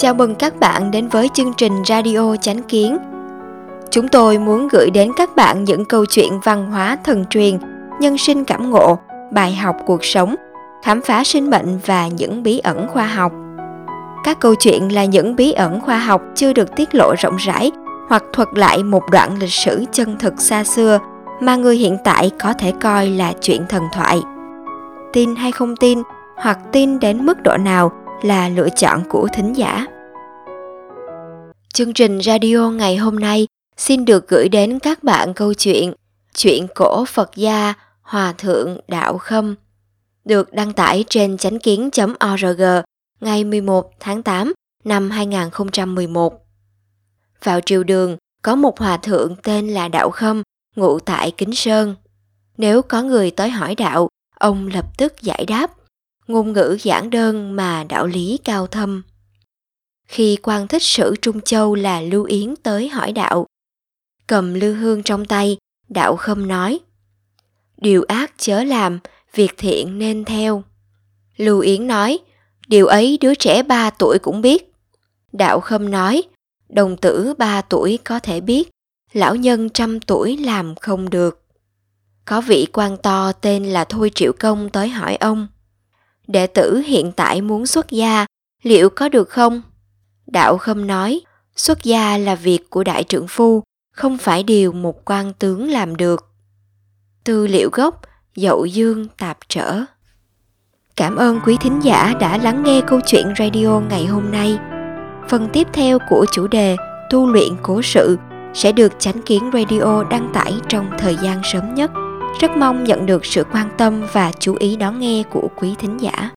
Chào mừng các bạn đến với chương trình Radio Chánh Kiến. Chúng tôi muốn gửi đến các bạn những câu chuyện văn hóa thần truyền, nhân sinh cảm ngộ, bài học cuộc sống, khám phá sinh mệnh và những bí ẩn khoa học. Các câu chuyện là những bí ẩn khoa học chưa được tiết lộ rộng rãi hoặc thuật lại một đoạn lịch sử chân thực xa xưa mà người hiện tại có thể coi là chuyện thần thoại. Tin hay không tin, hoặc tin đến mức độ nào là lựa chọn của thính giả. Chương trình radio ngày hôm nay xin được gửi đến các bạn câu chuyện Chuyện cổ Phật gia Hòa Thượng Đạo Khâm được đăng tải trên chánh kiến.org ngày 11 tháng 8 năm 2011. Vào triều đường, có một hòa thượng tên là Đạo Khâm, ngụ tại Kính Sơn. Nếu có người tới hỏi đạo, ông lập tức giải đáp, ngôn ngữ giản đơn mà đạo lý cao thâm. Khi quan thích sử Trung Châu là Lưu Yến tới hỏi đạo, cầm lư hương trong tay, đạo khâm nói, điều ác chớ làm, việc thiện nên theo. Lưu Yến nói, điều ấy đứa trẻ ba tuổi cũng biết. Đạo khâm nói, đồng tử ba tuổi có thể biết, lão nhân trăm tuổi làm không được. Có vị quan to tên là Thôi Triệu Công tới hỏi ông, đệ tử hiện tại muốn xuất gia, liệu có được không? Đạo Khâm nói, xuất gia là việc của đại trưởng phu, không phải điều một quan tướng làm được. Tư liệu gốc, dậu dương tạp trở. Cảm ơn quý thính giả đã lắng nghe câu chuyện radio ngày hôm nay. Phần tiếp theo của chủ đề Tu luyện cố sự sẽ được Chánh Kiến Radio đăng tải trong thời gian sớm nhất. Rất mong nhận được sự quan tâm và chú ý đón nghe của quý thính giả.